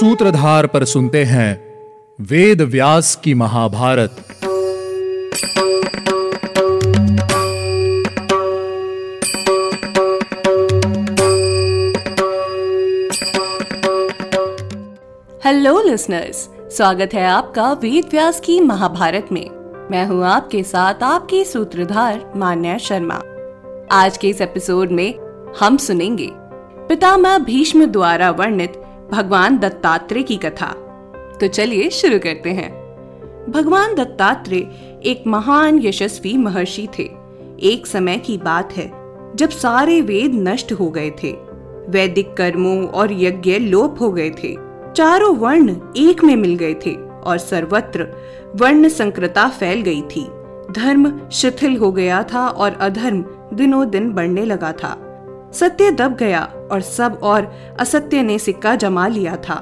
सूत्रधार पर सुनते हैं वेद व्यास की महाभारत। हेलो लिसनर्स स्वागत है आपका वेद व्यास की महाभारत में। मैं हूँ आपके साथ आपकी सूत्रधार मान्या शर्मा। आज के इस एपिसोड में हम सुनेंगे, पितामह भीष्म द्वारा वर्णित भगवान दत्तात्रेय की कथा। तो चलिए शुरू करते हैं। भगवान दत्तात्रेय एक महान यशस्वी महर्षि थे। एक समय की बात है, जब सारे वेद नष्ट हो गए थे। वैदिक कर्मों और यज्ञ लोप हो गए थे। चारों वर्ण एक में मिल गए थे और सर्वत्र वर्ण संक्रता फैल गई थी। धर्म शिथिल हो गया था और अधर्म दिनों दिन बढ़ने लगा था। सत्य दब गया और सब और असत्य ने सिक्का जमा लिया था।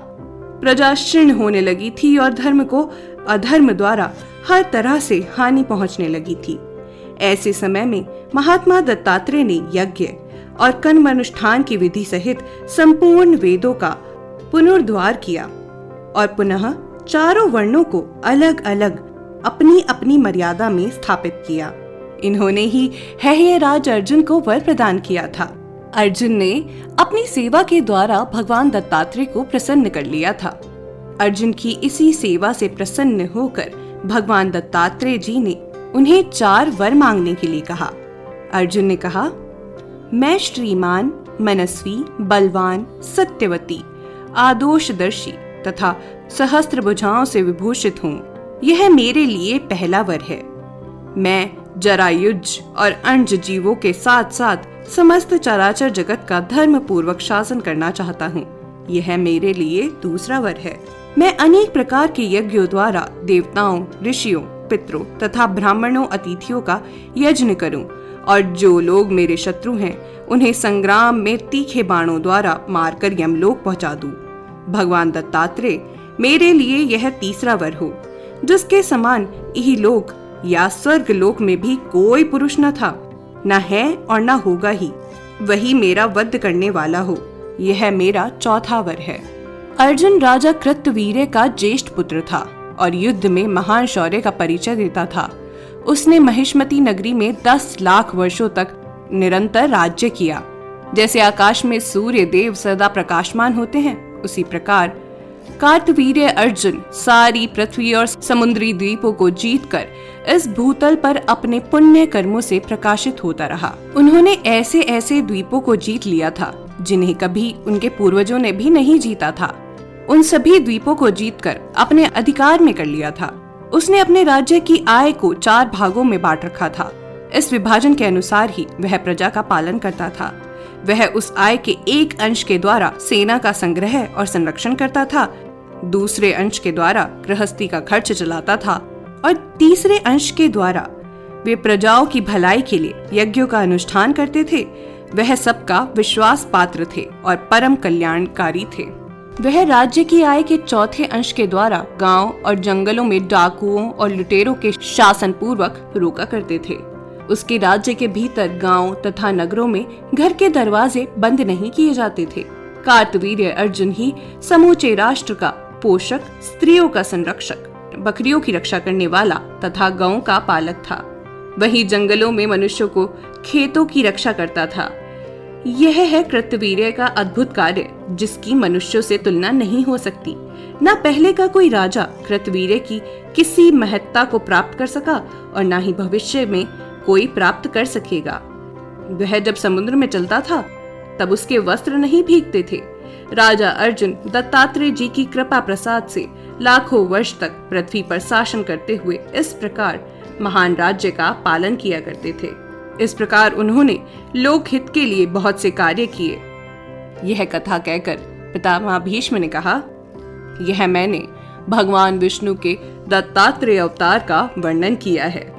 प्रजा क्षीण होने लगी थी और धर्म को अधर्म द्वारा हर तरह से हानि पहुँचने लगी थी। ऐसे समय में महात्मा दत्तात्रेय ने यज्ञ और कर्म अनुष्ठान की विधि सहित संपूर्ण वेदों का पुनर्द्वार किया और पुनः चारों वर्णों को अलग अलग अपनी अपनी मर्यादा में स्थापित किया। इन्होंने ही है राज अर्जुन को वर प्रदान किया था। अर्जुन ने अपनी सेवा के द्वारा भगवान दत्तात्रेय को प्रसन्न कर लिया था। अर्जुन की इसी सेवा से प्रसन्न होकर भगवान दत्तात्रेय जी ने उन्हें चार वर मांगने के लिए कहा। अर्जुन ने कहा, मैं श्रीमान, मनस्वी, बलवान, सत्यवती, आदोषदर्शी तथा सहस्त्र भुजाओं से विभूषित हूँ। यह मेरे लिए पहला वर है। मैं जरायुज और अंज जीवों के साथ साथ समस्त चराचर जगत का धर्म पूर्वक शासन करना चाहता हूँ यह मेरे लिए दूसरा वर है मैं अनेक प्रकार के यज्ञों द्वारा देवताओं, ऋषियों, पितरों तथा ब्राह्मणों, अतिथियों का यज्ञ करूँ और जो लोग मेरे शत्रु हैं, उन्हें संग्राम में तीखे बाणों द्वारा मारकर यमलोक पहुँचा दूँ। भगवान दत्तात्रेय, मेरे लिए यह तीसरा वर हो, जिसके समान यही लोक या स्वर्ग लोक में भी कोई पुरुष न था, न है और न होगा ही। वही मेरा वध करने वाला हो, यह मेरा चौथा वर है। अर्जुन राजा कृतवीर्य का ज्येष्ठ पुत्र था और युद्ध में महान शौर्य का परिचय देता था। उसने महिष्मती नगरी में दस लाख वर्षों तक निरंतर राज्य किया। जैसे आकाश में सूर्य देव सदा प्रकाशमान होते हैं, उसी प्रकार कार्तवीर्य अर्जुन सारी पृथ्वी और समुद्री द्वीपों को जीतकर इस भूतल पर अपने पुण्य कर्मों से प्रकाशित होता रहा। उन्होंने ऐसे ऐसे द्वीपों को जीत लिया था, जिन्हें कभी उनके पूर्वजों ने भी नहीं जीता था। उन सभी द्वीपों को जीतकर अपने अधिकार में कर लिया था। उसने अपने राज्य की आय को चार भागों में बांट रखा था। इस विभाजन के अनुसार ही वह प्रजा का पालन करता था। वह उस आय के एक अंश के द्वारा सेना का संग्रह और संरक्षण करता था, दूसरे अंश के द्वारा गृहस्थी का खर्च चलाता था और तीसरे अंश के द्वारा वे प्रजाओं की भलाई के लिए यज्ञों का अनुष्ठान करते थे। वह सबका विश्वास पात्र थे और परम कल्याणकारी थे। वह राज्य की आय के चौथे अंश के द्वारा गाँव और जंगलों में डाकुओं और लुटेरों के शासन पूर्वक रोका करते थे। उसके राज्य के भीतर गाँव तथा नगरों में घर के दरवाजे बंद नहीं किए जाते थे। कार्तवीर्य अर्जुन ही समूचे राष्ट्र का पोषक, स्त्रियों का संरक्षक, बकरियों की रक्षा करने वाला तथा गाँव का पालक था। वही जंगलों में मनुष्यों को खेतों की रक्षा करता था। यह है कृतवीर्य का अद्भुत कार्य, जिसकी मनुष्यों से तुलना नहीं हो सकती। न पहले का कोई राजा कृतवीर्य की किसी महत्ता को प्राप्त कर सका और न ही भविष्य में कोई प्राप्त कर सकेगा। वह जब समुद्र में चलता था, तब उसके वस्त्र नहीं भीगते थे। राजा अर्जुन दत्तात्रेय जी की कृपा प्रसाद से लाखों वर्ष तक पृथ्वी पर शासन करते हुए इस प्रकार महान राज्य का पालन किया करते थे। इस प्रकार उन्होंने लोक हित के लिए बहुत से कार्य किए। यह कथा कहकर पितामह भीष्म ने कहा, यह मैंने भगवान विष्णु के दत्तात्रेय अवतार का वर्णन किया है।